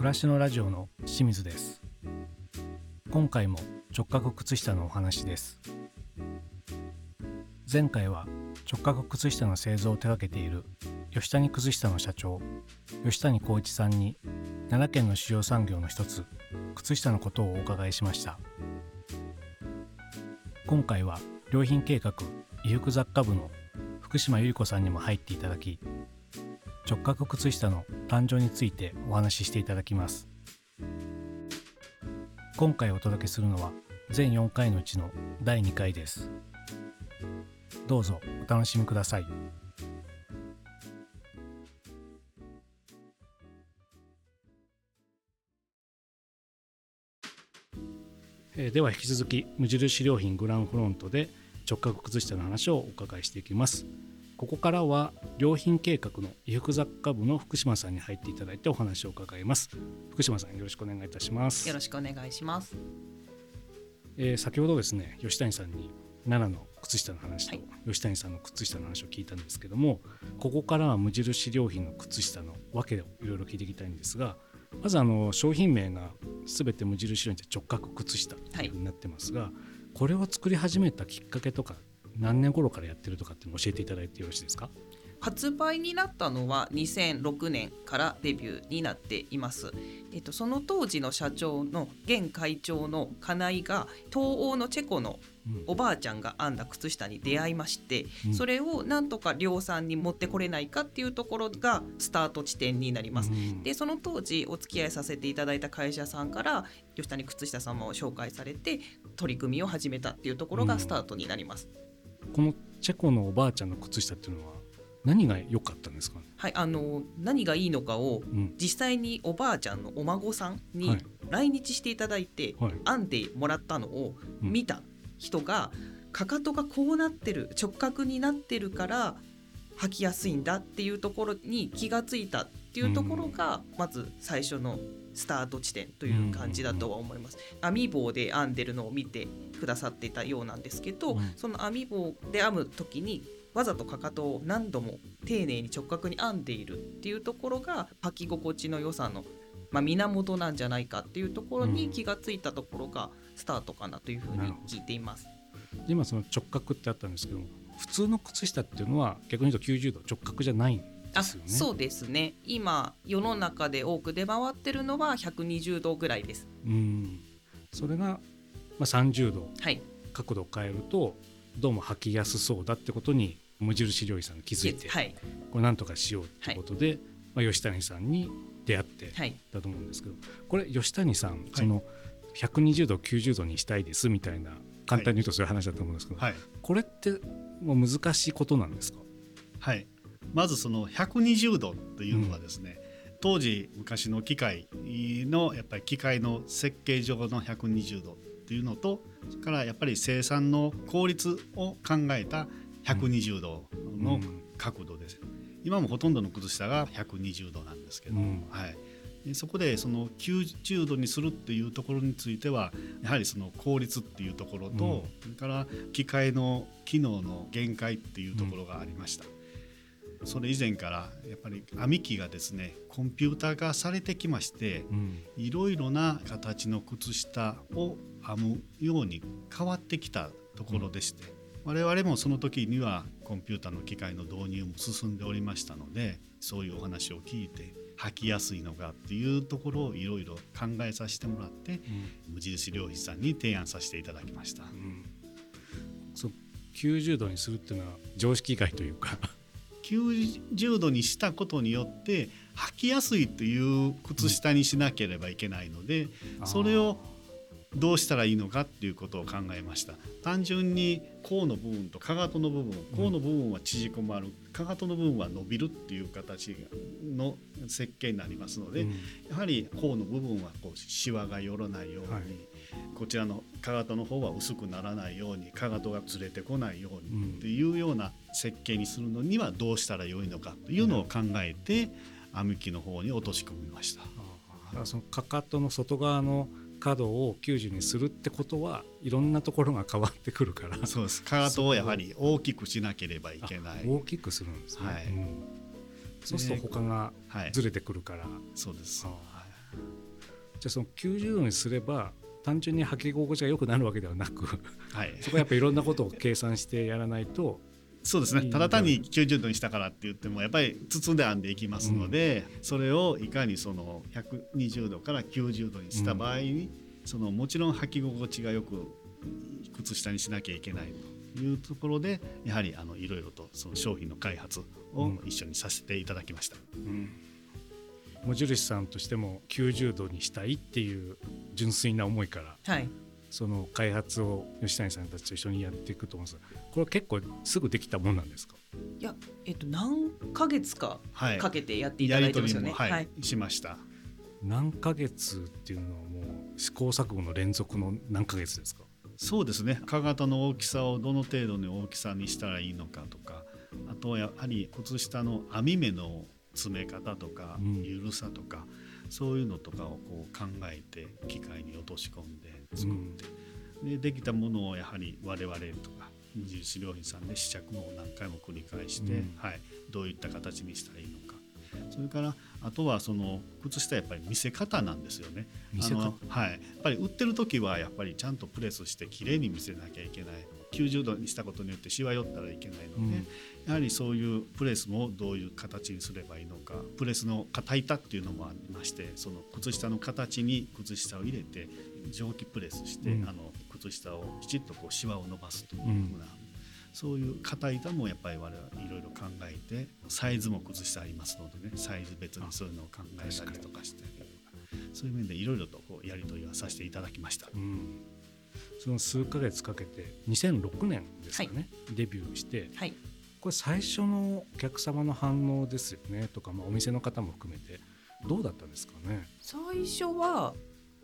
暮らしのラジオの清水です。今回も直角靴下のお話です。前回は直角靴下の製造を手掛けている吉谷靴下の社長吉谷光一さんに奈良県の主要産業の一つ靴下のことをお伺いしました。今回は良品計画衣服雑貨部の福島由里子さんにも入っていただき直角靴下の誕生についてお話ししていただきます。今回お届けするのは全4回のうちの第2回です。どうぞお楽しみください。では引き続き無印良品グランフロントで直角靴下の話をお伺いしていきます。ここからは良品計画の衣服雑貨部の福島さんに入っていただいてお話を伺います。福島さんよろしくお願いいたします。よろしくお願いします。えー先ほどですね吉谷さんに奈良の靴下の話と、はい。吉谷さんの靴下の話を聞いたんですけどもここからは無印良品の靴下のわけをいろいろ聞いていきたいんですがまずあの商品名が全て無印良品で直角靴下というふうになってますが、これを作り始めたきっかけとか何年頃からやってるとかって教えていただいてよろしいですか？発売になったのは2006年からデビューになっています。えっとその当時の社長の現会長の金井が東欧のチェコのうんおばあちゃんが編んだ靴下に出会いまして、うんそれをなんとか量産に持ってこれないかっていうところがスタート地点になります。うんでその当時お付き合いさせていただいた会社さんから吉谷靴下様を紹介されて取り組みを始めたっていうところがスタートになります。このチェコのおばあちゃんの靴下っていうのは何が良かったんですかね、はい、あの何がいいのかをうん。実際におばあちゃんのお孫さんはにい。来日していただいてはい。編んでもらったのを見た人がかかとがこうなってる直角になってるから履きやすいんだっていうところに気がついたっていうところがまず最初のスタート地点という感じだとは思います。編み棒で編んでるのを見てくださっていたようなんですけど、うんその編み棒で編む時にわざとかかとを何度も丁寧に直角に編んでいるっていうところが履き心地の良さの、まあ、源なんじゃないかっていうところに気がついたところがスタートかなというふうに聞いています。で今その直角ってあったんですけども普通の靴下っていうのは逆に言うと90度直角じゃないんあ。そうですね。今世の中で多く出回ってるのは120度ぐらいです。うん。それが、まあ、30度はい、角度を変えるとどうも履きやすそうだってことに無印良品さんが気づいて、はい。これなんとかしようってことで、まあ、吉谷さんに出会ってはい、だと思うんですけどこれ吉谷さん、その120度90度にしたいですみたいな簡単に言うとそういう話だと思うんですけど、はい、これってもう難しいことなんですか？はい、まずその120度というのはですね、当時昔の機械のやっぱり機械の設計上の120度っていうのとそれからやっぱり生産の効率を考えた120度のうん角度です、今もほとんどの靴下が120度なんですけど、うん。はい、でそこでその90度にするっていうところについてはやはりその効率っていうところと、うん。それから機械の機能の限界っていうところがありました。それ以前からやっぱり編み機がですねコンピューター化されてきましてうん。いろいろな形の靴下を編むように変わってきたところでして、我々もその時にはコンピューターの機械の導入も進んでおりましたのでそういうお話を聞いて履きやすいのかっていうところをいろいろ考えさせてもらって無印良品さんに提案させていただきました。うん。そう90度にするっていうのは常識外というか90度にしたことによって履きやすいという靴下にしなければいけないので、それをどうしたらいいのかっていうことを考えました。単純に甲の部分とかかとの部分甲の部分は縮こまるかかとの部分は伸びるっていう形の設計になりますので、うん。やはり甲の部分はこうシワが寄らないように、はい。こちらのかかとの方は薄くならないようにかかとがずれてこないよううんにっていうような設計にするのにはどうしたらよいのかというのを考えて編み機の方に落とし込みました。そのかかとの外側の角を90にするってことはいろんなところが変わってくるから。そうです。かかとをやはり大きくしなければいけない。大きくするんですね、はい。うん。そうすると他がはい。ずれてくるから、そうです。あはじゃあその90度にすれば単純に履き心地が良くなるわけではなく、はい、そこはやっぱりいろんなことを計算してやらないとそうですね。ただ単に90度にしたからって言ってもやっぱり包んで編んでいきますので、うん、それをいかにその120度から90度にした場合に、うん、そのもちろん履き心地がよく靴下にしなきゃいけないというところでやはりあのいろいろとその商品の開発を一緒にさせていただきました。うん。無印さんとしても90度にしたいっていう純粋な思いから、はい、その開発を吉谷さんたちと一緒にやっていくと思うんですがこれは結構すぐできたもんなんですか？いや、えっと、何ヶ月かかけてやっていただいてますよね。はい、はい、しました。何ヶ月っていうのはもう試行錯誤の連続の何ヶ月ですか？そうですね。かかとの大きさをどの程度の大きさにしたらいいのかとかあとはやはり靴下の編み目の詰め方とか緩さとか、うん、そういうのとかをこう考えて機械に落とし込んで作って、うん、でできたものをやはり我々とか無印良品さんで試着を何回も繰り返して、うん、はい、どういった形にしたらいいのか。それからあとはその靴下やっぱり見せ方なんですよね。はい、やっぱり売ってる時はやっぱりちゃんとプレスして綺麗に見せなきゃいけない90度にしたことによってしわ寄ったらいけないので、うん、やはりそういうプレスもどういう形にすればいいのかプレスの硬板っていうのもありましてその靴下の形に靴下を入れて蒸気プレスして、うん、あの靴下をきちっとこうシワを伸ばすというふうな、うん、そういう硬板もやっぱり我々いろいろ考えてサイズも崩してありますのでねサイズ別にそういうのを考えたりとかしてそういう面でいろいろとこうやり取りはさせていただきました。うんその数ヶ月かけて2006年ですかね、はい、デビューして、はい、これ最初のお客様の反応ですよねとか、まあ、お店の方も含めてどうだったんですかね？最初は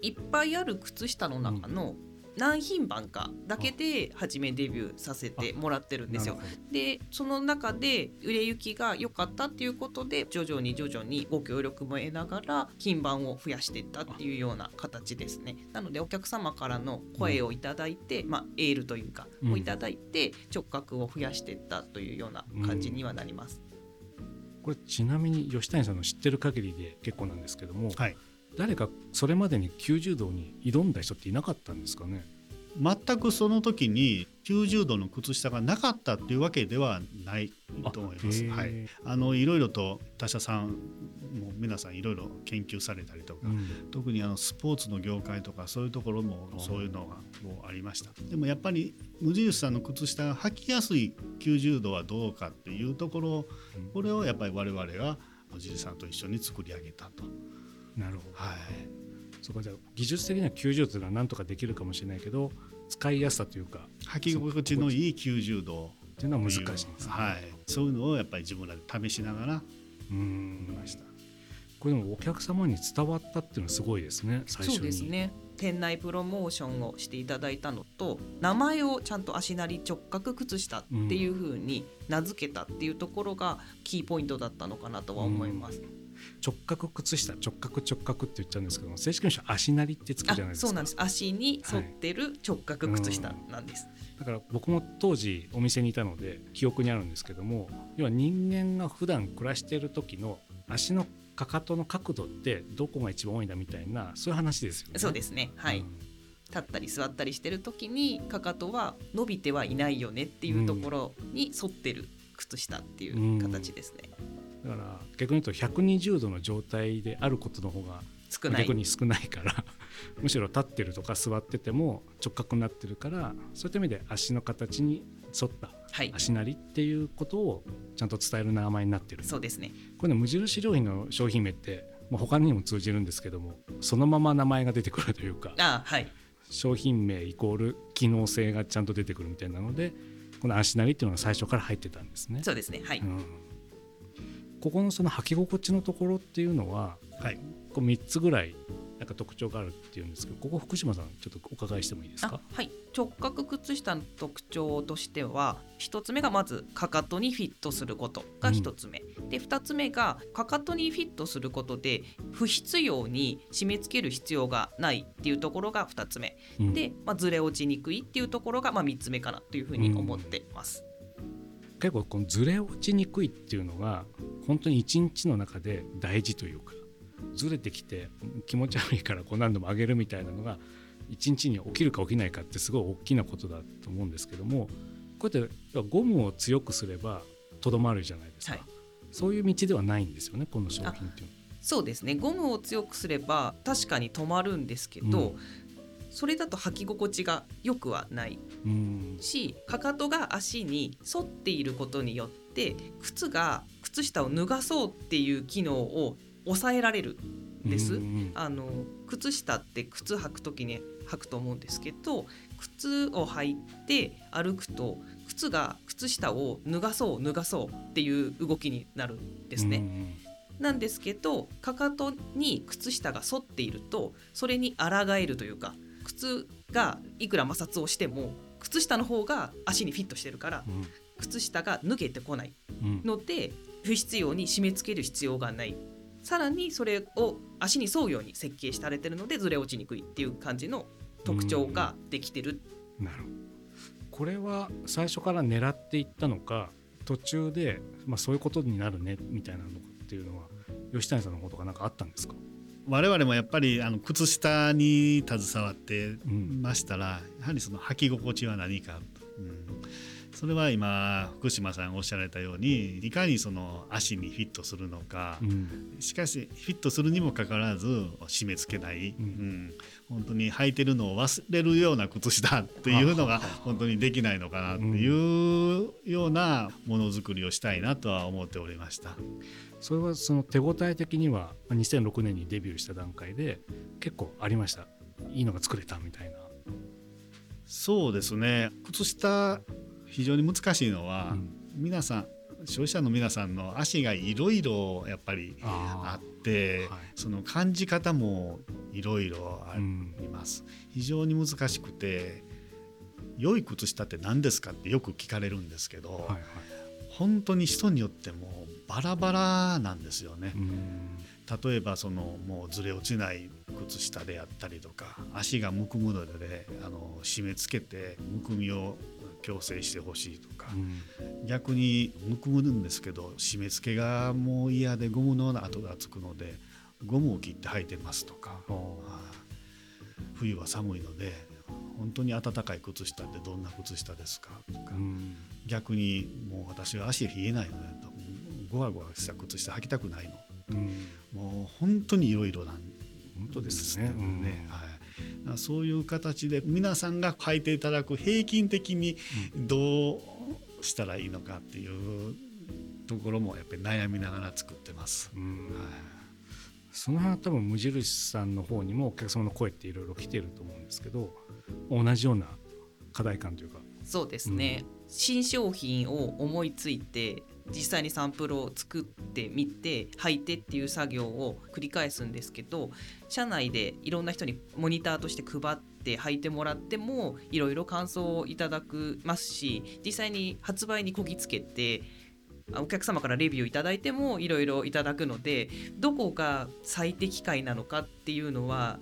いっぱいある靴下の中の何品番かだけで初めデビューさせてもらってるんですよ。でその中で売れ行きが良かったっていうことで徐々に徐々にご協力も得ながら品番を増やしていったっていうような形ですね。なのでお客様からの声をいただいて、うん、まあ、エールというか、をいただいて直角を増やしていったというような感じにはなります。うん、これちなみに吉谷さんの知ってる限りで結構なんですけども、はい、誰かそれまでに90度に挑んだ人っていなかったんですかね？全くその時に90度の靴下がなかったっていうわけではないと思います。はい、あのいろいろと他社さんも皆さんいろいろ研究されたりとか、うん、特にあのスポーツの業界とかそういうところもそういうのがもうありました。でもやっぱり無印さんの靴下が履きやすい90度はどうかっていうところ、これをやっぱり我々が無印さんと一緒に作り上げたと。なるほど。はい。そこじゃ技術的には90度というのはなんとかできるかもしれないけど使いやすさというか履き心地のいい90度っていうのは難しいです、ね、はい、そういうのをやっぱり自分らで試しながらうんましたこれでもお客様に伝わったっていうのはすごいですね最初そうですね店内プロモーションをしていただいたのと名前をちゃんと足なり直角靴下っていうふうに名付けたっていうところがキーポイントだったのかなとは思います。うん直角靴下直角直角って言っちゃうんですけど正式名称足なりってつくじゃないですか。そうなんです。足に沿ってる直角靴下なんです、はい、だから僕も当時お店にいたので記憶にあるんですけども要は人間が普段暮らしている時の足のかかとの角度ってどこが一番多いんだみたいなそういう話ですよね。そうですね。はい、うん。立ったり座ったりしてる時にかかとは伸びてはいないよねっていうところに沿ってる靴下っていう形ですね。うんだから逆に言うと120度の状態であることの方が逆に少ないから むしろ立ってるとか座ってても直角になってるからそういった意味で足の形に沿った足なりっていうことをちゃんと伝える名前になってる、そうですね。これね無印良品の商品名ってもう他にも通じるんですけどもそのまま名前が出てくるというかあ、はい、商品名イコール機能性がちゃんと出てくるみたいなのでこの足なりっていうのが最初から入ってたんですね。そうですね。はい、うんここのその履き心地のところっていうのは、はい、こう3つぐらいなんか特徴があるっていうんですけどここ福島さんちょっとお伺いしてもいいですか？はい。直角靴下の特徴としては1つ目がまずかかとにフィットすることが1つ目、うん、で2つ目がかかとにフィットすることで不必要に締め付ける必要がないっていうところが2つ目、うん、で、まあ、ずれ落ちにくいっていうところがまあ3つ目かなというふうに思ってます。うん。結構このずれ落ちにくいっていうのが本当に一日の中で大事というかずれてきて気持ち悪いからこう何度も上げるみたいなのが一日に起きるか起きないかってすごい大きなことだと思うんですけどもこうやってゴムを強くすればとどまるじゃないですか、はい、そういう道ではないんですよねこの商品っていうの。は。そうですね。ゴムを強くすれば確かに止まるんですけど、うん、それだと履き心地が良くはない。し、かかとが足に沿っていることによって靴が靴下を脱がそうっていう機能を抑えられるんです。あの靴下って靴履く時に履くと思うんですけど靴を履いて歩くと靴が靴下を脱がそう脱がそうっていう動きになるんですね。なんですけどかかとに靴下が反っているとそれに抗えるというか靴がいくら摩擦をしても靴下の方が足にフィットしてるから、うん、靴下が脱げてこないので、うん、不必要に締め付ける必要がない。さらにそれを足に沿うように設計されてるのでずれ落ちにくいっていう感じの特徴ができてる。なるほど。これは最初から狙っていったのか途中で、まあ、そういうことになるねみたいなのっていうのは吉谷さんのことが何かあったんですか？我々もやっぱりあの靴下に携わってましたら、うん、やはりその履き心地は何か、うん、それは今福島さんがおっしゃられたようにいかにその足にフィットするのか、うん、しかしフィットするにもかかわらず締め付けない、うん、うん、本当に履いてるのを忘れるような靴下っていうのが本当にできないのかなっていうようなものづくりをしたいなとは思っておりました。それはその手応え的には2006年にデビューした段階で結構ありました。いいのが作れたみたいな。そうですね。靴下非常に難しいのは、うん、皆さん消費者の皆さんの足がいろいろやっぱりあって、はい、その感じ方もいろいろあります、うん、非常に難しくて良い靴下って何ですかってよく聞かれるんですけど、はいはい、本当に人によってもバラバラなんですよね。例えばそのもうずれ落ちない靴下であったりとか足がむくむのであの締め付けてむくみを矯正してほしいとか、うん、逆にむくむんですけど締め付けがもう嫌でゴムの跡がつくのでゴムを切って履いてますとか冬は寒いので本当に暖かい靴下ってどんな靴下ですかとか、うん、逆にもう私は足冷えないのでゴワゴワした靴下履きたくないの、うん、もう本当にいろいろなん本当ですね、うん。ねはい、そういう形で皆さんが履いていただく平均的にどうしたらいいのかっていうところもやっぱり悩みながら作ってます。うん、はい。その辺は多分無印さんの方にもお客様の声っていろいろ来てると思うんですけど同じような課題感というか。そうですね、うん、新商品を思いついて実際にサンプルを作ってみて履いてっていう作業を繰り返すんですけど社内でいろんな人にモニターとして配って履いてもらってもいろいろ感想をいただくますし実際に発売にこぎつけてお客様からレビューいただいてもいろいろいただくのでどこが最適解なのかっていうのは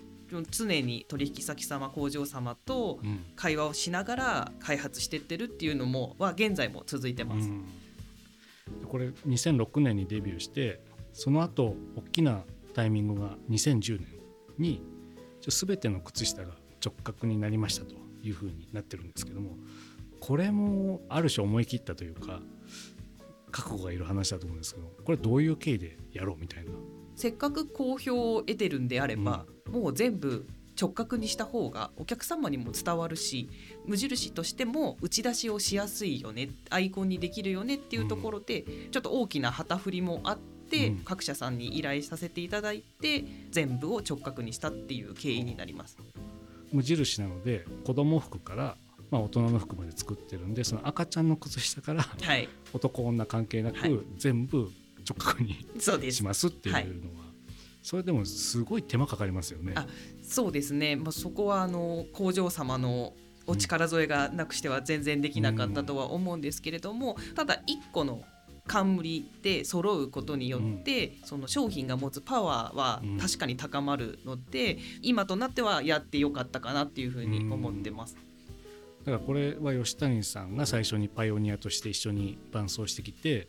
常に取引先様工場様と会話をしながら開発してってるっていうのもは現在も続いてます。うんこれ2006年にデビューしてその後大きなタイミングが2010年に全ての靴下が直角になりましたというふうになってるんですけどもこれもある種思い切ったというか覚悟がいる話だと思うんですけどこれどういう経緯でやろうみたいな。せっかく好評を得てるんであれば、うん、もう全部直角にした方がお客様にも伝わるし無印としても打ち出しをしやすいよねアイコンにできるよねっていうところで、うん、ちょっと大きな旗振りもあって、うん、各社さんに依頼させていただいて全部を直角にしたっていう経緯になります。無印なので子供服からまあ、大人の服まで作ってるんでその赤ちゃんの靴下から、はい、男女関係なく全部直角にしますっていうのは、それでもすごい手間かかりますよね。あそうですね、まあ、そこはあの工場様のお力添えがなくしては全然できなかったとは思うんですけれども、ただ1個の冠で揃うことによって、うん、その商品が持つパワーは確かに高まるので、うん、今となってはやってよかったかなっていうふうに思ってます。だからこれは吉谷さんが最初にパイオニアとして一緒に伴走してきて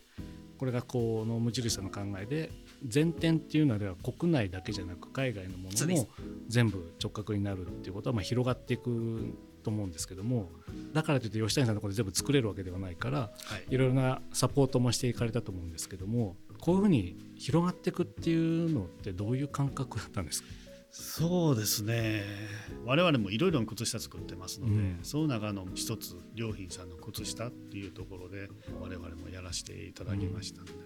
これがこの無印さんの考えで前転っていうのでは国内だけじゃなく海外のものも全部直角になるっていうことはまあ広がっていくと思うんですけどもだからといって吉谷さんのところで全部作れるわけではないから、はい、いろいろなサポートもしていかれたと思うんですけどもこういうふうに広がっていくっていうのってどういう感覚だったんですかそうですね。我々もいろいろな靴下作ってますので、うん、その中の一つ良品さんの靴下っていうところで我々もやらせていただきましたので、うん、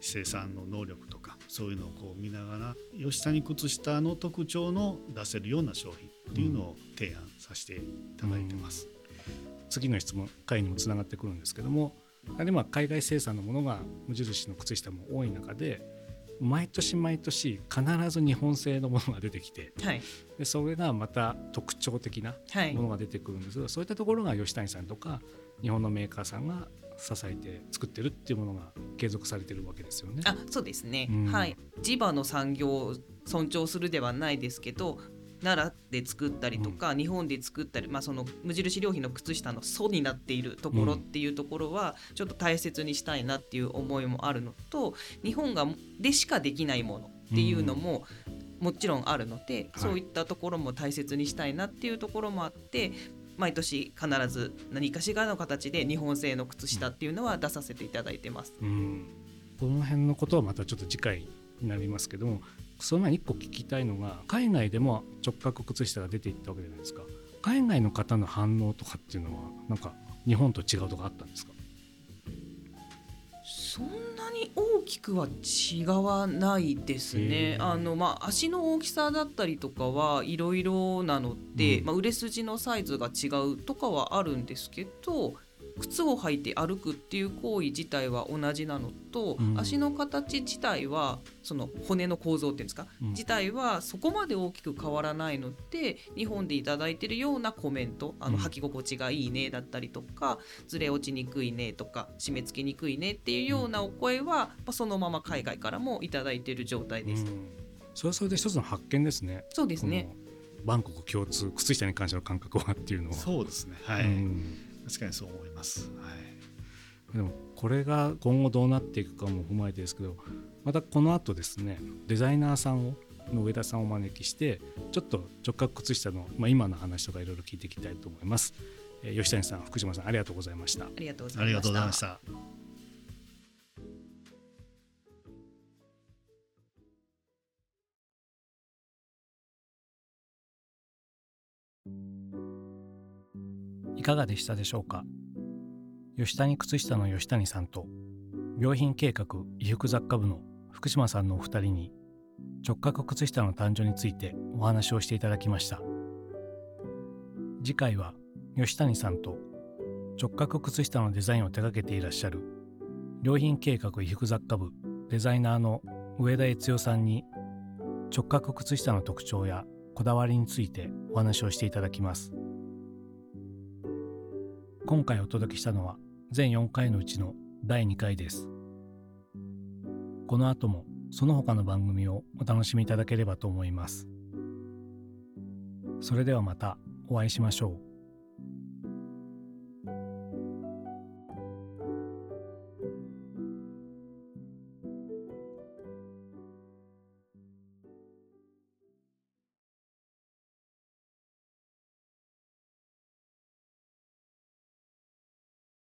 生産の能力とかそういうのをこう見ながら吉谷靴下の特徴の出せるような商品っていうのを提案させていただいてます。うん、次の質問会にもつながってくるんですけどもでまあ海外生産のものが無印の靴下も多い中で毎年毎年必ず日本製のものが出てきて、はい、でそれがまた特徴的なものが出てくるんですが、はい、そういったところが吉谷さんとか日本のメーカーさんが支えて作ってるっていうものが継続されてるわけですよね。あそうですね、うん、はい。地場の産業を尊重するではないですけど奈良で作ったりとか、うん、日本で作ったり、まあ、その無印良品の靴下の祖になっているところっていうところはちょっと大切にしたいなっていう思いもあるのと日本がでしかできないものっていうのも、もちろんあるので、うん、そういったところも大切にしたいなっていうところもあって、毎年必ず何かしらの形で日本製の靴下っていうのは出させていただいてます。うん、この辺のことはまたちょっと次回になりますけどもその前に1個聞きたいのが海外でも直角靴下が出ていったわけじゃないですか。海外の方の反応とかっていうのはなんか日本と違うとかあったんですか？そんなに大きくは違わないですね。あのまあ足の大きさだったりとかはいろいろなので、うん、まあ売れ筋のサイズが違うとかはあるんですけど、靴を履いて歩くっていう行為自体は同じなのと、うん、足の形自体はその骨の構造っていうんですか、うん、自体はそこまで大きく変わらないので日本で頂いてるようなコメントあの履き心地がいいねだったりとか、ずれ落ちにくいねとか締め付けにくいねっていうようなお声は、まあ、そのまま海外からも頂いてる状態です。うん、それはそれで一つの発見ですね。そうですね。バンコク共通靴下に関しての感覚はっていうのは。そうですね。はい。確かにそう思います。はい、でもこれが今後どうなっていくかも踏まえてですけどまたこの後ですねデザイナーさんをの上田さんをお招きしてちょっと直角靴下の、まあ、今の話とかいろいろ聞いていきたいと思います、えー、吉谷さん福島さんありがとうございました。ありがとうございましたかがでしたでしょうか？吉谷靴下の吉谷さんと良品計画衣服雑貨部の福島さんのお二人に直角靴下の誕生についてお話をしていただきました次回は吉谷さんと直角靴下のデザインを手掛けていらっしゃる良品計画衣服雑貨部デザイナーの上田悦代さんに直角靴下の特徴やこだわりについてお話をしていただきます。今回お届けしたのは全4回のうちの第2回です。この後もその他の番組をお楽しみいただければと思います。それではまたお会いしましょう。